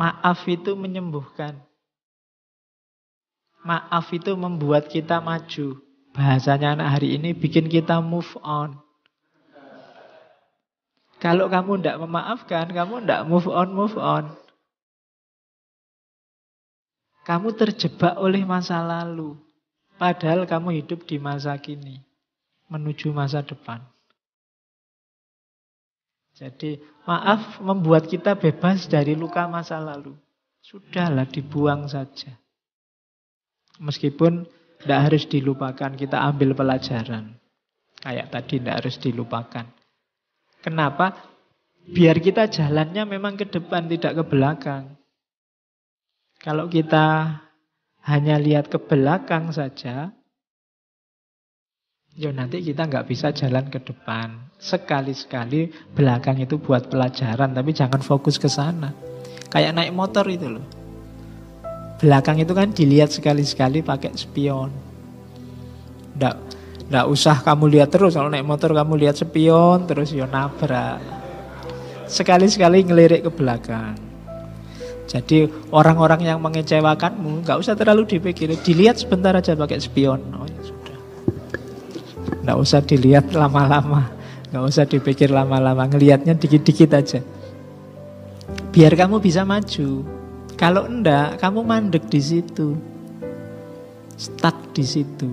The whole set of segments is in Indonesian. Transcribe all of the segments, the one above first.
Maaf itu menyembuhkan. Maaf itu membuat kita maju. Bahasanya anak hari ini bikin kita move on. Kalau kamu tidak memaafkan, kamu tidak move on, move on. Kamu terjebak oleh masa lalu. Padahal kamu hidup di masa kini. Menuju masa depan. Jadi maaf membuat kita bebas dari luka masa lalu. Sudahlah dibuang saja. Meskipun tidak harus dilupakan, kita ambil pelajaran. Kayak tadi tidak harus dilupakan. Kenapa? Biar kita jalannya memang ke depan, tidak ke belakang. Kalau kita hanya lihat ke belakang saja, Ya nanti kita nggak bisa jalan ke depan. Sekali-sekali belakang itu buat pelajaran, tapi jangan fokus ke sana. Kayak naik motor itu loh. Belakang itu kan dilihat sekali-sekali pakai spion. Nggak, nggak usah kamu lihat terus. Kalau naik motor kamu lihat spion terus ya nabrak. Sekali-sekali ngelirik ke belakang. Jadi orang-orang yang mengecewakanmu nggak usah terlalu dipikir. Dilihat sebentar aja pakai spion. Oh, ya Nggak usah dilihat lama-lama. Nggak usah dipikir lama-lama. Ngelihatnya dikit-dikit aja. Biar kamu bisa maju. Kalau enggak, kamu mandek di situ. Stuck di situ.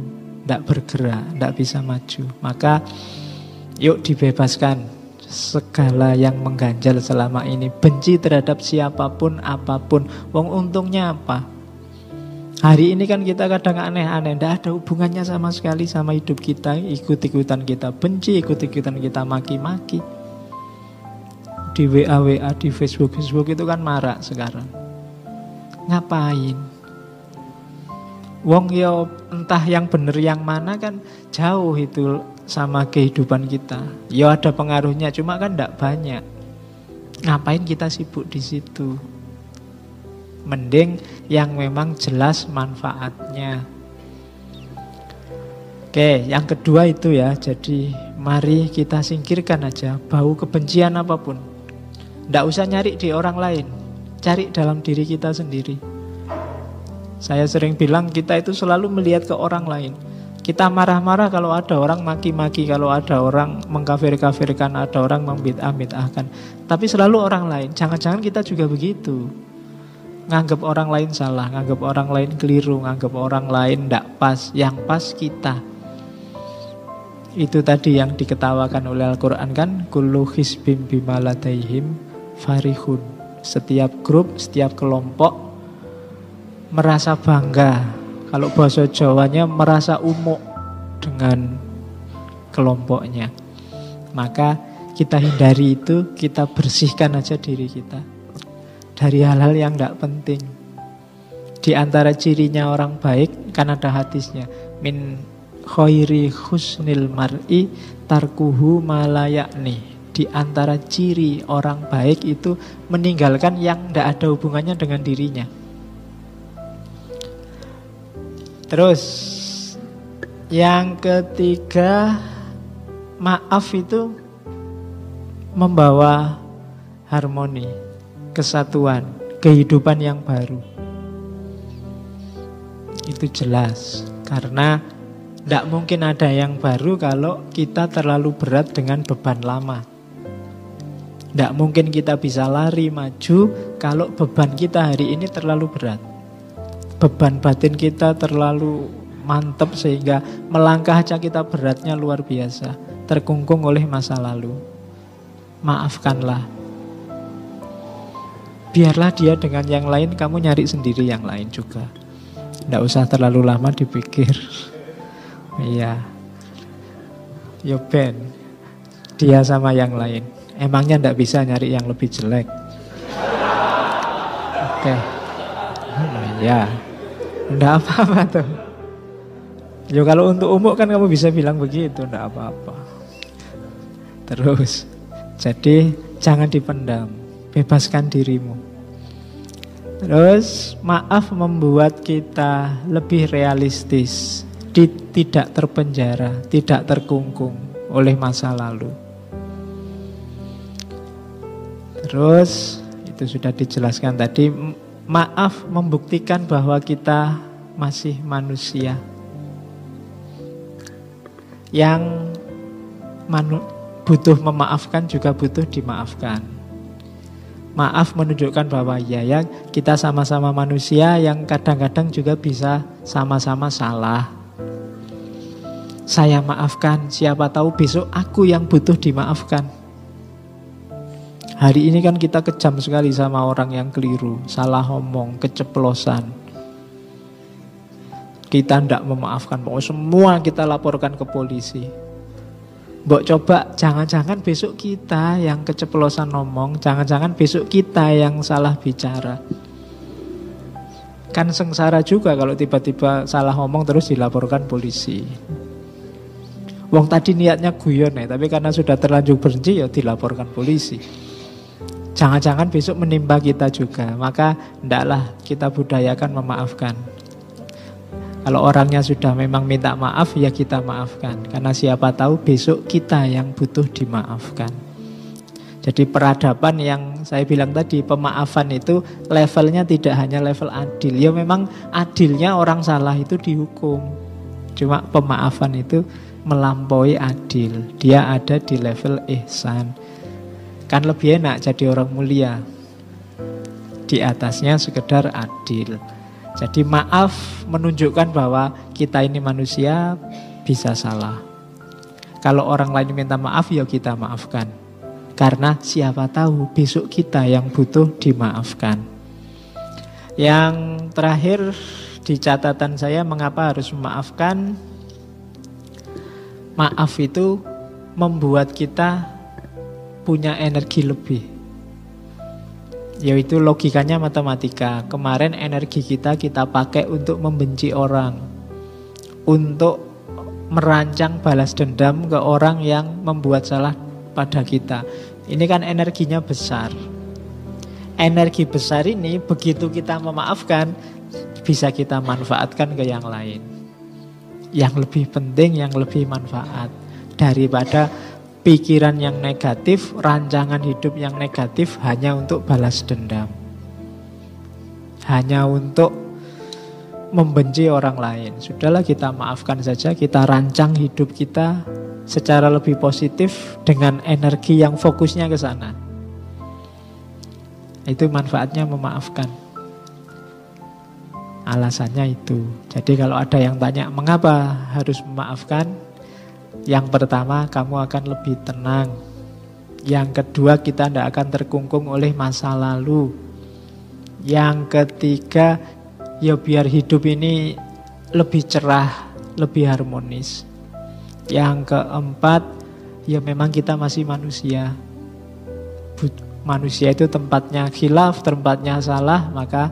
Enggak bergerak, enggak bisa maju. Maka yuk dibebaskan segala yang mengganjal selama ini. Benci terhadap siapa pun, apa pun. Wong untungnya apa? Hari ini kan kita kadang aneh-aneh, tidak ada hubungannya sama sekali sama hidup kita. Ikut-ikutan kita benci, ikut-ikutan kita maki-maki. Di WA-WA, di Facebook-Facebook itu kan marak sekarang. Ngapain? Wong yo entah yang bener yang mana kan jauh itu sama kehidupan kita. Yo ada pengaruhnya, cuma kan tidak banyak. Ngapain kita sibuk di situ? Mending yang memang jelas manfaatnya. Oke, yang kedua itu ya. Jadi mari kita singkirkan aja bau kebencian apa pun. Tidak usah nyari di orang lain. Cari dalam diri kita sendiri. Saya sering bilang kita itu selalu melihat ke orang lain. Kita marah-marah kalau ada orang maki-maki, kalau ada orang mengkafir-kafirkan, ada orang membid'ah-bid'ahkan. Tapi selalu orang lain. Jangan-jangan kita juga begitu nganggap orang lain salah, nganggap orang lain keliru, nganggap orang lain tidak pas, yang pas kita. Itu tadi yang diketawakan oleh Al-Quran kan, kullu hisbim bimaladaihim farihun. Setiap grup, setiap kelompok merasa bangga. Kalau bahasa Jawanya merasa umuk dengan kelompoknya. Maka kita hindari itu, kita bersihkan aja diri kita dari hal-hal yang tidak penting. Di antara cirinya orang baik kan ada hadisnya. Min khairi husnil mar'i tarkuhu malayakni. Di antara ciri orang baik itu meninggalkan yang tidak ada hubungannya dengan dirinya. Terus yang ketiga maaf itu membawa harmoni kesatuan, kehidupan yang baru. Itu jelas, karena tidak mungkin ada yang baru kalau kita terlalu berat dengan beban lama. Tidak mungkin kita bisa lari maju kalau beban kita hari ini terlalu berat. Beban batin kita terlalu mantap sehingga melangkah aja kita beratnya luar biasa. Terkungkung oleh masa lalu. Maafkanlah biarlah dia dengan yang lain, kamu nyari sendiri yang lain juga. Tidak usah terlalu lama dipikir. Iya. Yo Ben, dia sama yang lain. Emangnya tidak bisa nyari yang lebih jelek? Oke. Okay. ya. Tidak apa-apa tuh. Yo kalau untuk umum kan kamu bisa bilang begitu, tidak apa-apa. Terus, jadi jangan dipendam, bebaskan dirimu. Terus maaf membuat kita lebih realistis, di, tidak terpenjara, tidak terkungkung oleh masa lalu. Terus itu sudah dijelaskan tadi. Maaf membuktikan bahwa kita masih manusia. Yang manu butuh memaafkan juga butuh dimaafkan. Maaf menunjukkan bahwa ya ya kita sama-sama manusia yang kadang-kadang juga bisa sama-sama salah. Saya maafkan, siapa tahu besok aku yang butuh dimaafkan. Hari ini kan kita kejam sekali sama orang yang keliru, salah ngomong, keceplosan. Kita tidak memaafkan, pokoknya semua kita laporkan ke polisi. Mbok coba, jangan-jangan besok kita yang keceplosan ngomong, jangan-jangan besok kita yang salah bicara. Kan sengsara juga kalau tiba-tiba salah ngomong terus dilaporkan polisi. Wong tadi niatnya guyon ya, tapi karena sudah terlanjur benci ya dilaporkan polisi. Jangan-jangan besok menimpa kita juga. Maka ndaklah kita budayakan memaafkan. Kalau orangnya sudah memang minta maaf, ya kita maafkan. Karena siapa tahu besok kita yang butuh dimaafkan. Jadi peradaban yang saya bilang tadi, pemaafan itu levelnya tidak hanya level adil. Ya memang adilnya orang salah itu dihukum. Cuma pemaafan itu melampaui adil. Dia ada di level ihsan. Kan lebih enak jadi orang mulia. Di atasnya sekedar adil. Jadi maaf menunjukkan bahwa kita ini manusia bisa salah. Kalau orang lain minta maaf ya kita maafkan. Karena siapa tahu besok kita yang butuh dimaafkan. Yang terakhir di catatan saya mengapa harus memaafkan? Maaf itu membuat kita punya energi lebih. Yaitu logikanya matematika. Kemarin energi kita kita pakai untuk membenci orang. Untuk merancang balas dendam ke orang yang membuat salah pada kita. Ini kan energinya besar. Energi besar ini begitu kita memaafkan bisa kita manfaatkan ke yang lain. Yang lebih penting, yang lebih manfaat daripada pikiran yang negatif, rancangan hidup yang negatif hanya untuk balas dendam. Hanya untuk membenci orang lain. Sudahlah kita maafkan saja, kita rancang hidup kita secara lebih positif dengan energi yang fokusnya ke sana. Itu manfaatnya memaafkan. Alasannya itu. Jadi kalau ada yang tanya mengapa harus memaafkan, yang pertama, kamu akan lebih tenang. Yang kedua, kita tidak akan terkungkung oleh masa lalu. Yang ketiga, ya biar hidup ini lebih cerah, lebih harmonis. Yang keempat, ya memang kita masih manusia. Manusia itu tempatnya khilaf, tempatnya salah, maka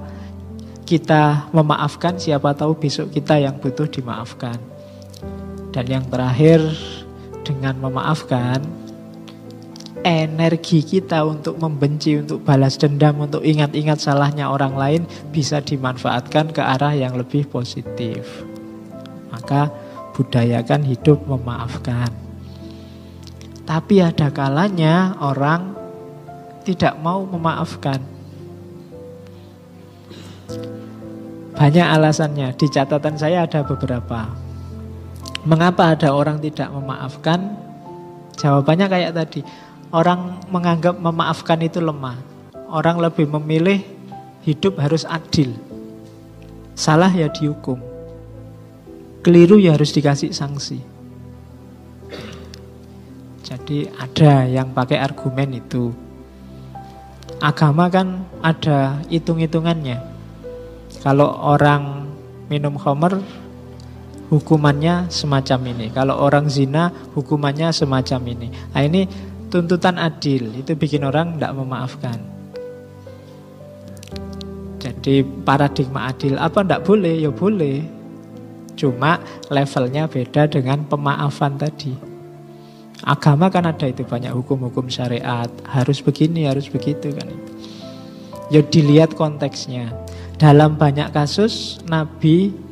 kita memaafkan siapa tahu besok kita yang butuh dimaafkan. Dan yang terakhir dengan memaafkan energi kita untuk membenci, untuk balas dendam, untuk ingat-ingat salahnya orang lain bisa dimanfaatkan ke arah yang lebih positif. Maka budayakan hidup memaafkan. Tapi ada kalanya orang tidak mau memaafkan. Banyak alasannya, di catatan saya ada beberapa. Mengapa ada orang tidak memaafkan? Jawabannya kayak tadi. Orang menganggap memaafkan itu lemah. Orang lebih memilih hidup harus adil. Salah ya dihukum. Keliru ya harus dikasih sanksi. Jadi ada yang pakai argumen itu. Agama kan ada hitung-hitungannya. Kalau orang minum khamr hukumannya semacam ini. Kalau orang zina, hukumannya semacam ini. Nah ini tuntutan adil, itu bikin orang tidak memaafkan. Jadi paradigma adil apa tidak boleh? Ya boleh. Cuma levelnya beda dengan pemaafan tadi. Agama kan ada itu banyak hukum-hukum syariat, harus begini, harus begitu kan itu. Ya dilihat konteksnya. Dalam banyak kasus Nabi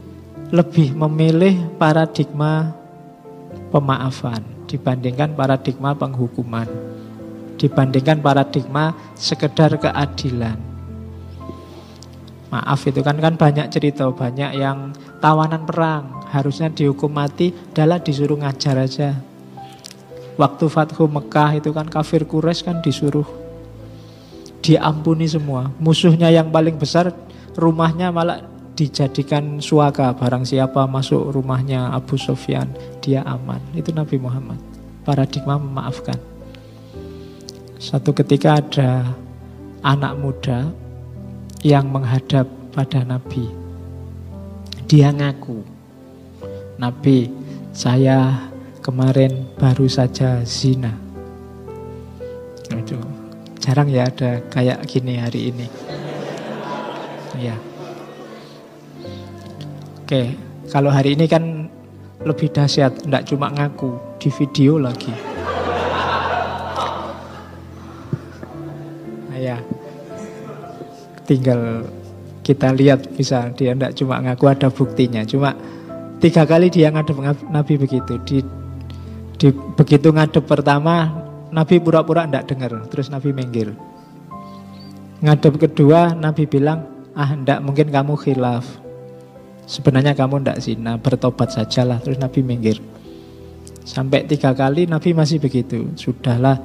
lebih memilih paradigma pemaafan dibandingkan paradigma penghukuman. dibandingkan paradigma sekedar keadilan. Maaf itu kan kan banyak cerita, banyak yang tawanan perang, harusnya dihukum mati, adalah disuruh ngajar aja. Waktu Fathu Mekah itu kan kafir Quraisy kan disuruh diampuni semua. Musuhnya yang paling besar rumahnya malah dijadikan suaka barang siapa masuk rumahnya Abu Sofyan dia aman. Itu Nabi Muhammad. Paradigma memaafkan. Satu ketika ada anak muda yang menghadap pada Nabi. Dia ngaku Nabi saya kemarin baru saja zina. Itu jarang ya ada kayak gini hari ini. Ya Oke, kalau hari ini kan lebih dahsyat, tidak cuma ngaku, di video lagi. Nah, ya, tinggal kita lihat bisa dia tidak cuma ngaku ada buktinya, cuma tiga kali dia ngadep Nabi begitu. Di, di begitu ngadep pertama, Nabi pura-pura tidak dengar, terus Nabi minggir. Ngadep kedua, Nabi bilang, ah tidak mungkin kamu khilaf. Sebenarnya kamu tidak zina, bertobat sajalah. Terus Nabi minggir. Sampai tiga kali Nabi masih begitu. Sudahlah,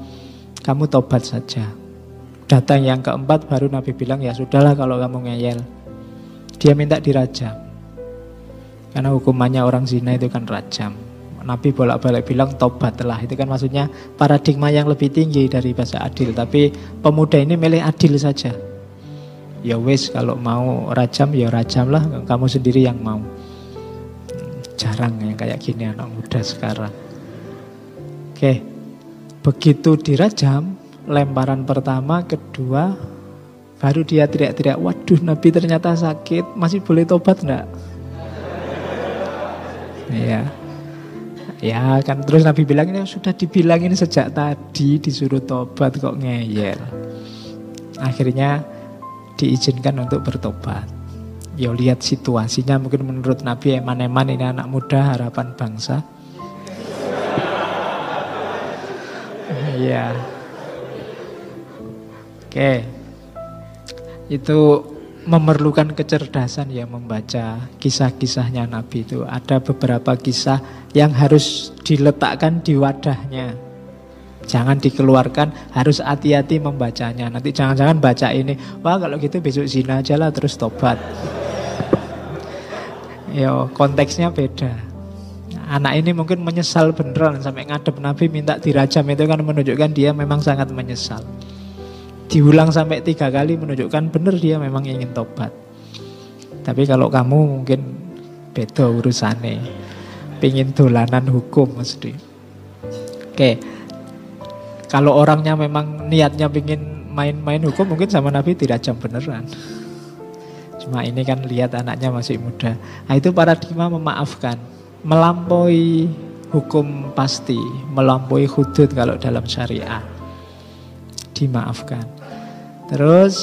kamu tobat saja. Datang yang keempat baru Nabi bilang, ya sudahlah kalau kamu ngeyel. Dia minta dirajam. Karena hukumannya orang zina itu kan rajam. Nabi bolak-balik bilang tobatlah. Itu kan maksudnya paradigma yang lebih tinggi dari bahasa adil. Tapi pemuda ini milih adil saja ya wes kalau mau rajam ya rajam lah. Kamu sendiri yang mau. Jarang yang kayak gini anak muda sekarang. Oke. Begitu dirajam lemparan pertama kedua baru dia teriak-teriak waduh Nabi ternyata sakit. Masih boleh tobat enggak? Ya ya kan terus Nabi bilang ini sudah dibilangin sejak tadi disuruh tobat kok ngeyel. Akhirnya diizinkan untuk bertobat. Ya lihat situasinya mungkin menurut Nabi eman-eman ini anak muda harapan bangsa. Iya. Oke. Itu memerlukan kecerdasan ya membaca kisah-kisahnya Nabi itu. Ada beberapa kisah yang harus diletakkan di wadahnya Jangan dikeluarkan, harus hati-hati membacanya. Nanti jangan-jangan baca ini, wah kalau gitu besok zina aja lah terus tobat. Yo, konteksnya beda. Anak ini mungkin menyesal beneran sampai ngadep Nabi minta dirajam itu kan menunjukkan dia memang sangat menyesal. Diulang sampai tiga kali menunjukkan benar dia memang ingin tobat. Tapi kalau kamu mungkin beda urusannya. Pingin dolanan hukum mesti. Oke, kalau orangnya memang niatnya ingin main-main hukum mungkin sama Nabi tidak jam beneran. Cuma ini kan lihat anaknya masih muda. Nah itu paradigma memaafkan. Melampaui hukum pasti. Melampaui hudud kalau dalam syariah. Dimaafkan. Terus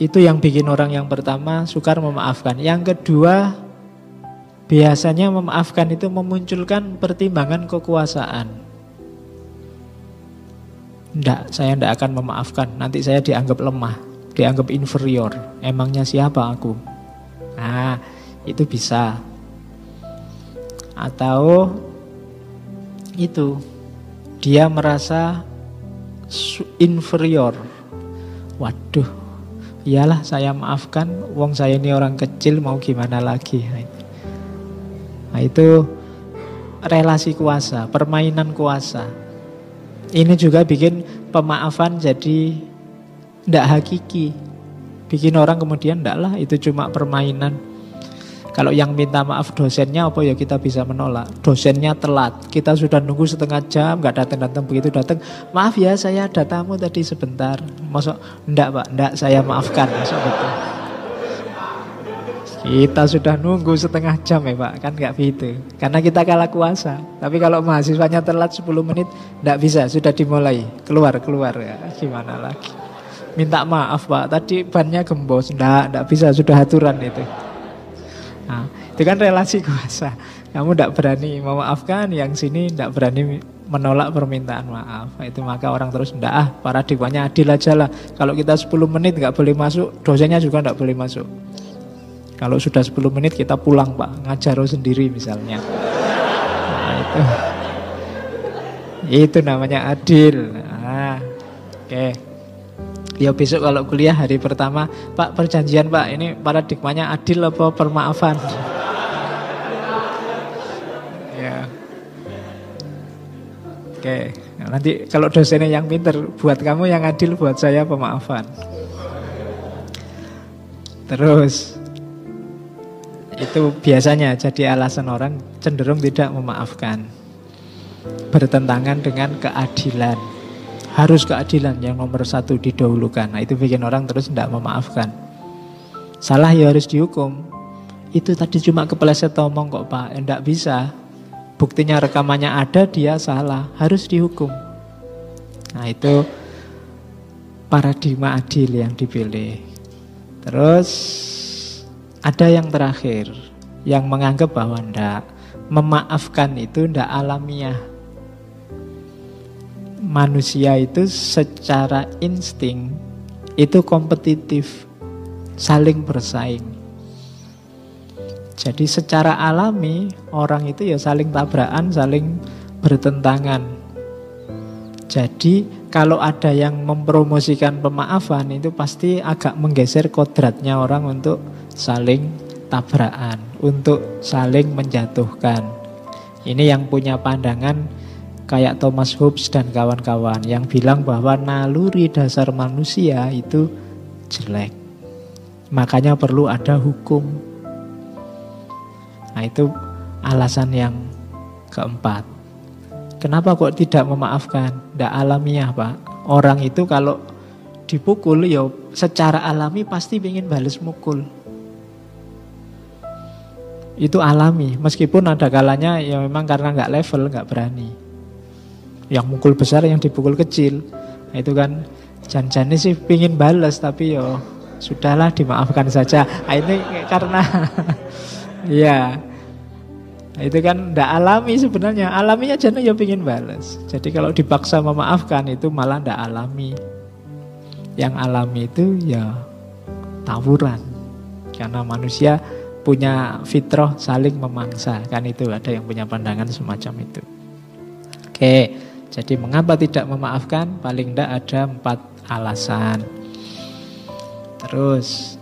itu yang bikin orang yang pertama sukar memaafkan. Yang kedua biasanya memaafkan itu memunculkan pertimbangan kekuasaan. Tidak, saya tidak akan memaafkan. Nanti saya dianggap lemah, dianggap inferior. Emangnya siapa aku? Nah, itu bisa. Atau itu dia merasa inferior. Waduh, iyalah saya maafkan. Wong saya ini orang kecil mau gimana lagi? Nah itu relasi kuasa, permainan kuasa. Ini juga bikin pemaafan jadi tidak hakiki. Bikin orang kemudian tidak lah itu cuma permainan. Kalau yang minta maaf dosennya apa ya kita bisa menolak. Dosennya telat, kita sudah nunggu setengah jam, nggak datang datang begitu datang. Maaf ya saya ada tamu tadi sebentar. Masuk enggak pak, enggak saya maafkan. Masuk betul. Kita sudah nunggu setengah jam ya Pak, kan nggak begitu. Karena kita kalah kuasa. Tapi kalau mahasiswanya telat 10 menit, nggak bisa, sudah dimulai. Keluar, keluar ya, gimana lagi. Minta maaf Pak, tadi bannya gembos. Nggak, nggak bisa, sudah aturan itu. Nah, Itu kan relasi kuasa. Kamu tidak berani memaafkan, yang sini tidak berani menolak permintaan maaf. Itu maka orang terus tidak ah paradigmanya adil aja lah. Kalau kita 10 menit nggak boleh masuk, dosanya juga nggak boleh masuk. Kalau sudah 10 menit kita pulang pak, ngajar sendiri misalnya. Nah, itu itu namanya adil. Nah, oke. Okay. Ya besok kalau kuliah hari pertama, Pak perjanjian Pak, ini paradigmanya adil apa permaafan? ya. Oke, nah, nanti kalau dosennya yang pinter, buat kamu yang adil, buat saya pemaafan. Terus, itu biasanya jadi alasan orang cenderung tidak memaafkan. Bertentangan dengan keadilan. Harus keadilan yang nomor satu didahulukan. Nah, itu bikin orang terus tidak memaafkan. Salah ya harus dihukum. Itu tadi cuma kepleset omong kok Pak. Tidak bisa. Buktinya rekamannya ada, dia salah. Harus dihukum. Nah itu paradigma adil yang dipilih. Terus ada yang terakhir yang menganggap bahwa ndak memaafkan itu ndak alamiah manusia itu secara insting itu kompetitif, saling bersaing. Jadi secara alami orang itu ya saling tabrakan, saling bertentangan. Jadi kalau ada yang mempromosikan pemaafan itu pasti agak menggeser kodratnya orang untuk saling tabrakan, untuk saling menjatuhkan. Ini yang punya pandangan kayak Thomas Hobbes dan kawan-kawan yang bilang bahwa naluri dasar manusia itu jelek. Makanya perlu ada hukum. Nah itu alasan yang keempat. Kenapa kok tidak memaafkan? Tidak alamiah pak. Orang itu kalau dipukul ya secara alami pasti ingin balas mukul. Itu alami, meskipun ada kalanya ya memang karena nggak level, nggak berani. Yang mukul besar, yang dipukul kecil. Nah, itu kan janjane sih pingin balas tapi yo sudahlah dimaafkan saja. Nah, ini karena ya nah, itu kan tidak alami sebenarnya. Alaminya jana ya pingin balas. Jadi kalau dipaksa memaafkan itu malah tidak alami. Yang alami itu ya tawuran. Karena manusia punya fitrah saling memangsa. Kan itu ada yang punya pandangan semacam itu. Oke. Jadi mengapa tidak memaafkan? Paling tidak ada empat alasan. Terus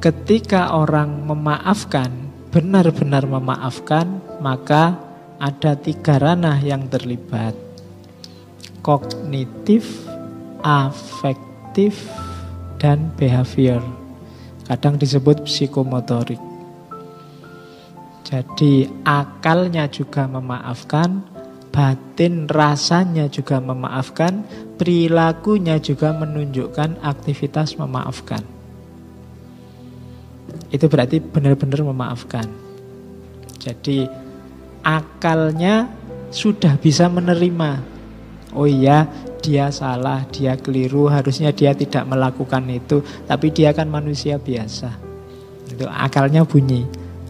ketika orang memaafkan, benar-benar memaafkan, maka ada tiga ranah yang terlibat. Kognitif, afektif, dan behavior. Kadang disebut psikomotorik. Jadi akalnya juga memaafkan, batin rasanya juga memaafkan, perilakunya juga menunjukkan aktivitas memaafkan. Itu berarti benar-benar memaafkan. Jadi akalnya sudah bisa menerima. Oh iya, dia salah, dia keliru, harusnya dia tidak melakukan itu, tapi dia kan manusia biasa. Itu akalnya bunyi.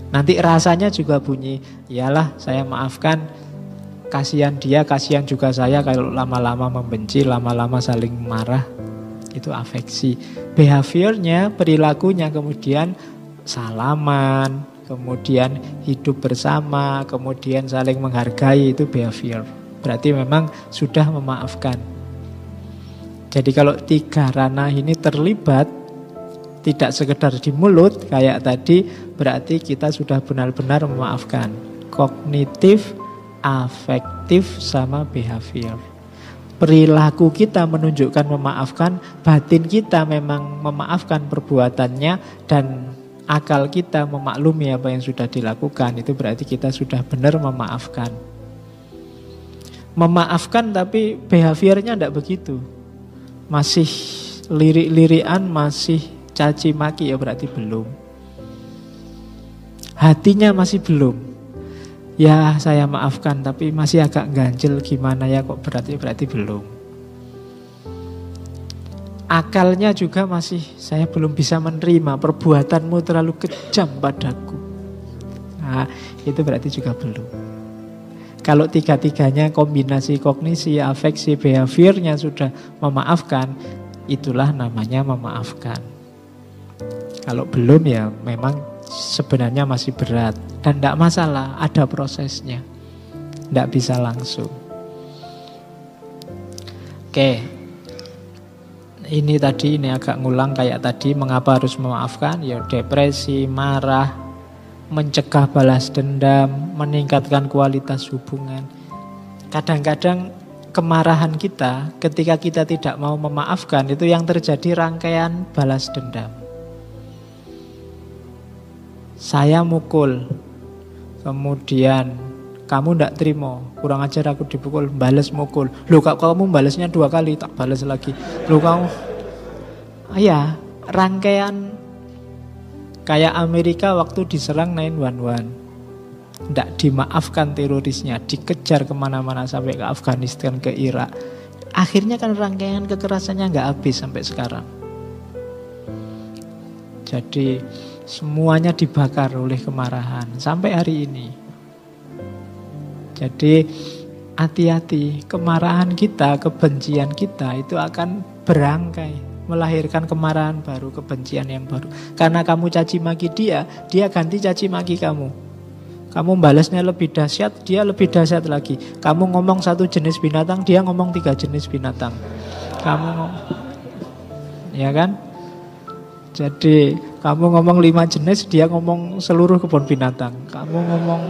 Nanti rasanya juga bunyi. Iyalah, saya maafkan, kasihan dia, kasihan juga saya kalau lama-lama membenci, lama-lama saling marah. Itu afeksi. Behaviornya, perilakunya kemudian salaman, kemudian hidup bersama, kemudian saling menghargai itu behavior. Berarti memang sudah memaafkan. Jadi kalau tiga ranah ini terlibat tidak sekedar di mulut kayak tadi berarti kita sudah benar-benar memaafkan. Kognitif, afektif sama behavior. Perilaku kita menunjukkan memaafkan, batin kita memang memaafkan perbuatannya dan akal kita memaklumi apa yang sudah dilakukan. Itu berarti kita sudah benar memaafkan. Memaafkan tapi behaviornya tidak begitu. Masih lirik-lirian, masih caci maki ya berarti belum. Hatinya masih belum. Ya saya maafkan tapi masih agak ganjil gimana ya kok berarti berarti belum. Akalnya juga masih saya belum bisa menerima perbuatanmu terlalu kejam padaku. A, itu berarti juga belum. Kalau tiga-tiganya kombinasi kognisi, afeksi, behaviornya sudah memaafkan, itulah namanya memaafkan. Kalau belum ya memang sebenarnya masih berat. Dan tidak masalah, ada prosesnya. Tidak bisa langsung. Oke, ini tadi ini agak ngulang kayak tadi mengapa harus memaafkan? Ya depresi marah mencegah balas dendam meningkatkan kualitas hubungan. Kadang-kadang kemarahan kita ketika kita tidak mau memaafkan itu yang terjadi rangkaian balas dendam. Saya mukul kemudian kamu ndak terima kurang ajar aku dipukul balas mukul. Lo kak kamu balasnya dua kali tak balas lagi? Lo kamu ah, ya rangkaian kayak Amerika waktu diserang 911 tidak dimaafkan terorisnya dikejar ke mana-mana sampai ke Afghanistan ke Irak. Akhirnya kan rangkaian kekerasannya nggak habis sampai sekarang. Jadi semuanya dibakar oleh kemarahan. Sampai hari ini jadi hati-hati, kemarahan kita, kebencian kita itu akan berangkai melahirkan kemarahan baru, kebencian yang baru. Karena kamu caci maki dia, dia ganti caci maki kamu. Kamu balasnya lebih dahsyat, dia lebih dahsyat lagi. Kamu ngomong satu jenis binatang, dia ngomong tiga jenis binatang. Kamu ngomong, ya kan? Jadi kamu ngomong lima jenis, dia ngomong seluruh kebun binatang. Kamu ngomong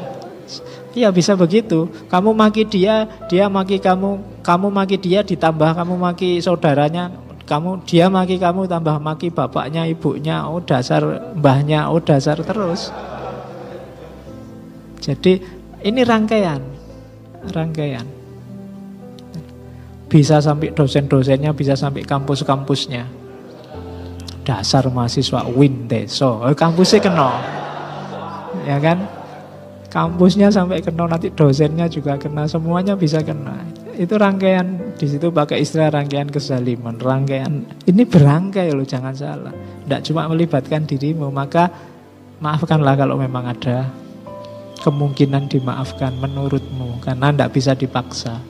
Iya bisa begitu. Kamu maki dia, dia maki kamu, kamu maki dia ditambah kamu maki saudaranya, kamu dia maki kamu tambah maki bapaknya, ibunya, oh dasar mbahnya, oh dasar terus. Jadi ini rangkaian, rangkaian. Bisa sampai dosen-dosennya, bisa sampai kampus-kampusnya. Dasar mahasiswa win deso, oh, kampusnya kena, ya kan? Kampusnya sampai kena nanti dosennya juga kena semuanya bisa kena. Itu rangkaian di situ pakai istilah rangkaian kesaliman rangkaian ini berangkai loh jangan salah. Tidak cuma melibatkan dirimu maka maafkanlah kalau memang ada kemungkinan dimaafkan menurutmu karena tidak bisa dipaksa.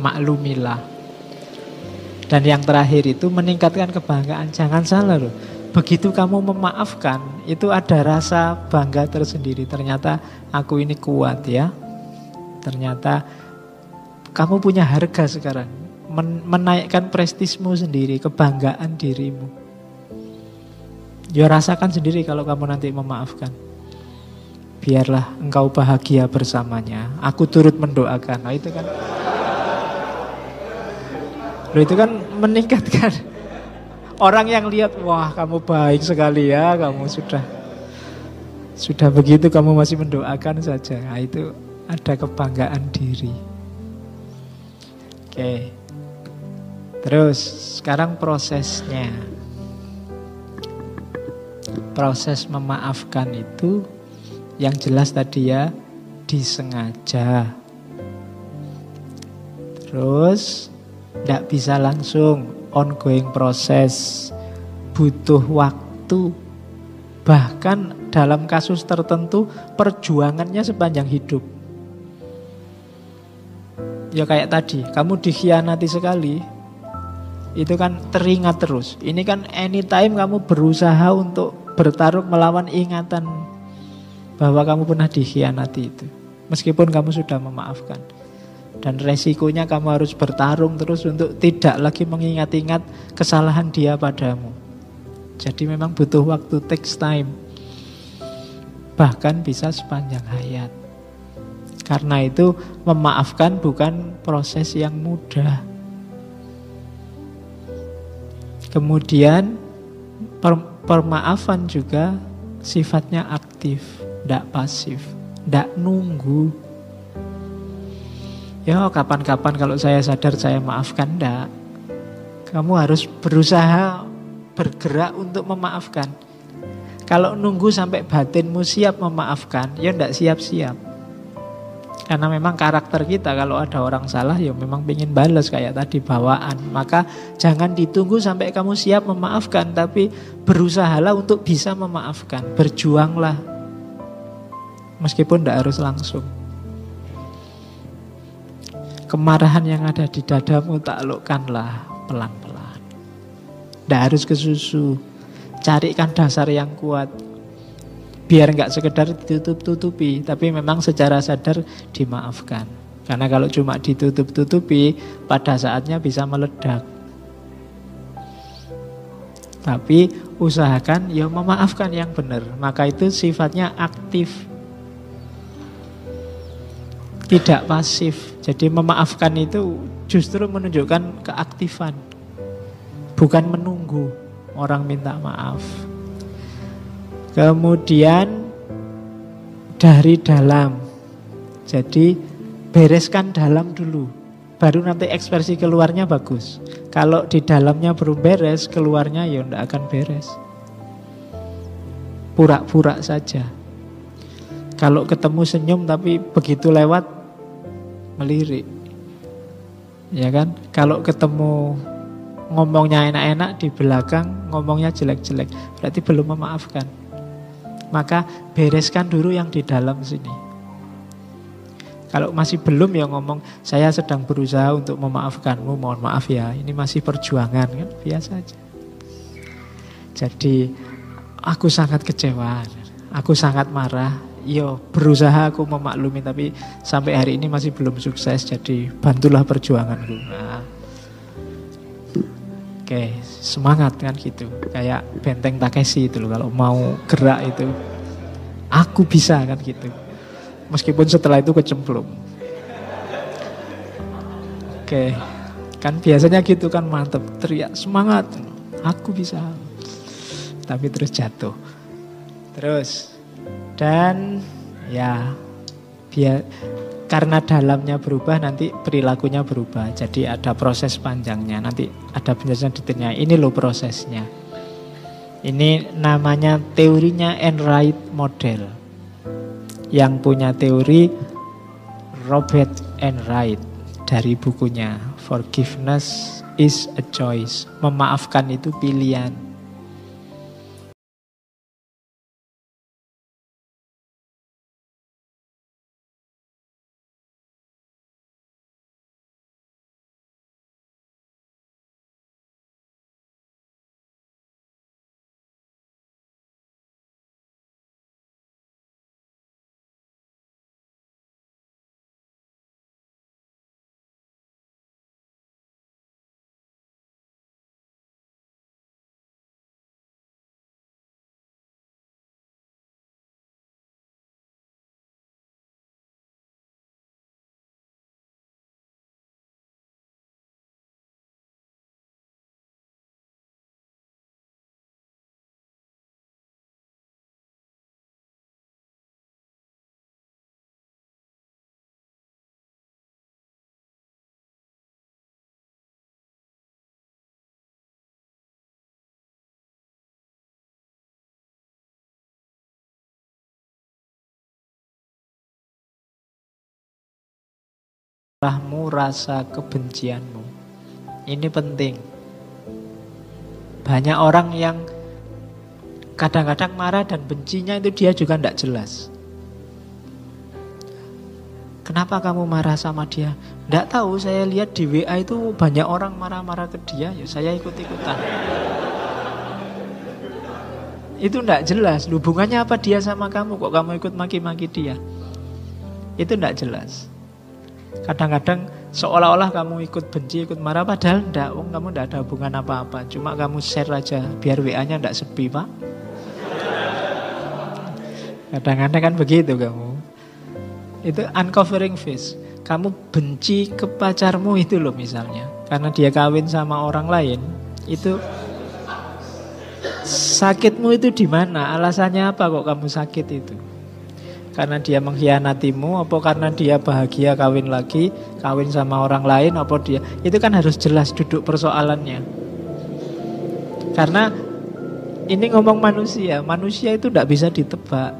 Maklumilah. Dan yang terakhir itu meningkatkan kebanggaan jangan salah loh begitu kamu memaafkan, itu ada rasa bangga tersendiri. Ternyata aku ini kuat ya. Ternyata kamu punya harga sekarang. Men menaikkan prestismu sendiri, kebanggaan dirimu. Ya rasakan sendiri kalau kamu nanti memaafkan. Biarlah engkau bahagia bersamanya. Aku turut mendoakan. Nah itu kan Loh itu kan meningkatkan Orang yang lihat, wah kamu baik sekali ya, kamu sudah sudah begitu kamu masih mendoakan saja. Nah, itu ada kebanggaan diri. Oke. Terus sekarang prosesnya. Proses memaafkan itu yang jelas tadi ya disengaja. Terus tidak bisa langsung ongoing proses, butuh waktu. Bahkan dalam kasus tertentu perjuangannya sepanjang hidup. Ya kayak tadi, kamu dikhianati sekali, itu kan teringat terus. Ini kan anytime kamu berusaha untuk bertarung melawan ingatan bahwa kamu pernah dikhianati itu. Meskipun kamu sudah memaafkan. Dan resikonya kamu harus bertarung terus untuk tidak lagi mengingat-ingat kesalahan dia padamu. Jadi memang butuh waktu, takes time. Bahkan bisa sepanjang hayat. Karena itu memaafkan bukan proses yang mudah. Kemudian per permaafan juga sifatnya aktif, tidak pasif, tidak nunggu. Ya kapan-kapan kalau saya sadar saya maafkan enggak. Kamu harus berusaha bergerak untuk memaafkan. Kalau nunggu sampai batinmu siap memaafkan, ya enggak siap-siap. Karena memang karakter kita kalau ada orang salah ya memang ingin balas kayak tadi bawaan. Maka jangan ditunggu sampai kamu siap memaafkan, tapi berusahalah untuk bisa memaafkan. Berjuanglah Meskipun tidak harus langsung. Kemarahan yang ada di dadamu taklukkanlah pelan-pelan. Tidak harus ke susu. Carikan dasar yang kuat. Biar nggak sekedar ditutup-tutupi, tapi memang secara sadar dimaafkan. Karena kalau cuma ditutup-tutupi, pada saatnya bisa meledak. Tapi usahakan ya memaafkan yang benar. Maka itu sifatnya aktif. Tidak pasif. Jadi memaafkan itu justru menunjukkan keaktifan. Bukan menunggu orang minta maaf. Kemudian dari dalam. Jadi bereskan dalam dulu. Baru nanti ekspresi keluarnya bagus. Kalau di dalamnya belum beres, keluarnya ya tidak akan beres. Pura-pura saja. Kalau ketemu senyum tapi begitu lewat melirik. Ya kan? Kalau ketemu ngomongnya enak-enak di belakang ngomongnya jelek-jelek, berarti belum memaafkan. Maka bereskan dulu yang di dalam sini. Kalau masih belum ya ngomong, saya sedang berusaha untuk memaafkanmu, mohon maaf ya, ini masih perjuangan kan, biasa aja. Jadi aku sangat kecewa, aku sangat marah, yo berusaha aku memaklumi tapi sampai hari ini masih belum sukses, jadi bantulah perjuanganku. Nah, Oke, semangat kan gitu. Kayak benteng Takeshi itu loh kalau mau gerak itu. Aku bisa kan gitu. Meskipun setelah itu kecemplung. Oke, kan biasanya gitu kan mantep, teriak semangat, aku bisa. Tapi terus jatuh. Terus dan ya biar karena dalamnya berubah nanti perilakunya berubah. Jadi ada proses panjangnya. Nanti ada penjelasan detailnya. Ini loh prosesnya. Ini namanya teorinya Enright Model yang punya teori Robert Enright dari bukunya Forgiveness is a choice. Memaafkan itu pilihan. Marahmu, rasa kebencianmu. Ini penting. Banyak orang yang kadang-kadang marah dan bencinya itu dia juga tidak jelas. Kenapa kamu marah sama dia? Tidak tahu, saya lihat di WA itu banyak orang marah-marah ke dia, ya saya ikut-ikutan. Itu tidak jelas, hubungannya apa dia sama kamu, kok kamu ikut maki-maki dia? Itu tidak jelas. Kadang-kadang seolah-olah kamu ikut benci, ikut marah, padahal enggak, oh, kamu enggak ada hubungan apa-apa. Cuma kamu share aja, biar WA-nya enggak sepi, Pak. Kadang-kadang kan begitu kamu. Itu uncovering face. Kamu benci ke pacarmu itu loh misalnya. Karena dia kawin sama orang lain. Itu sakitmu itu di mana? Alasannya apa kok kamu sakit itu? Karena dia mengkhianatimu? Apa karena dia bahagia kawin lagi kawin sama orang lain? Apa dia? Itu kan harus jelas duduk persoalannya. Karena ini ngomong manusia manusia itu tidak bisa ditebak.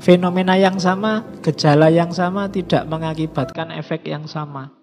Fenomena yang sama gejala yang sama tidak mengakibatkan efek yang sama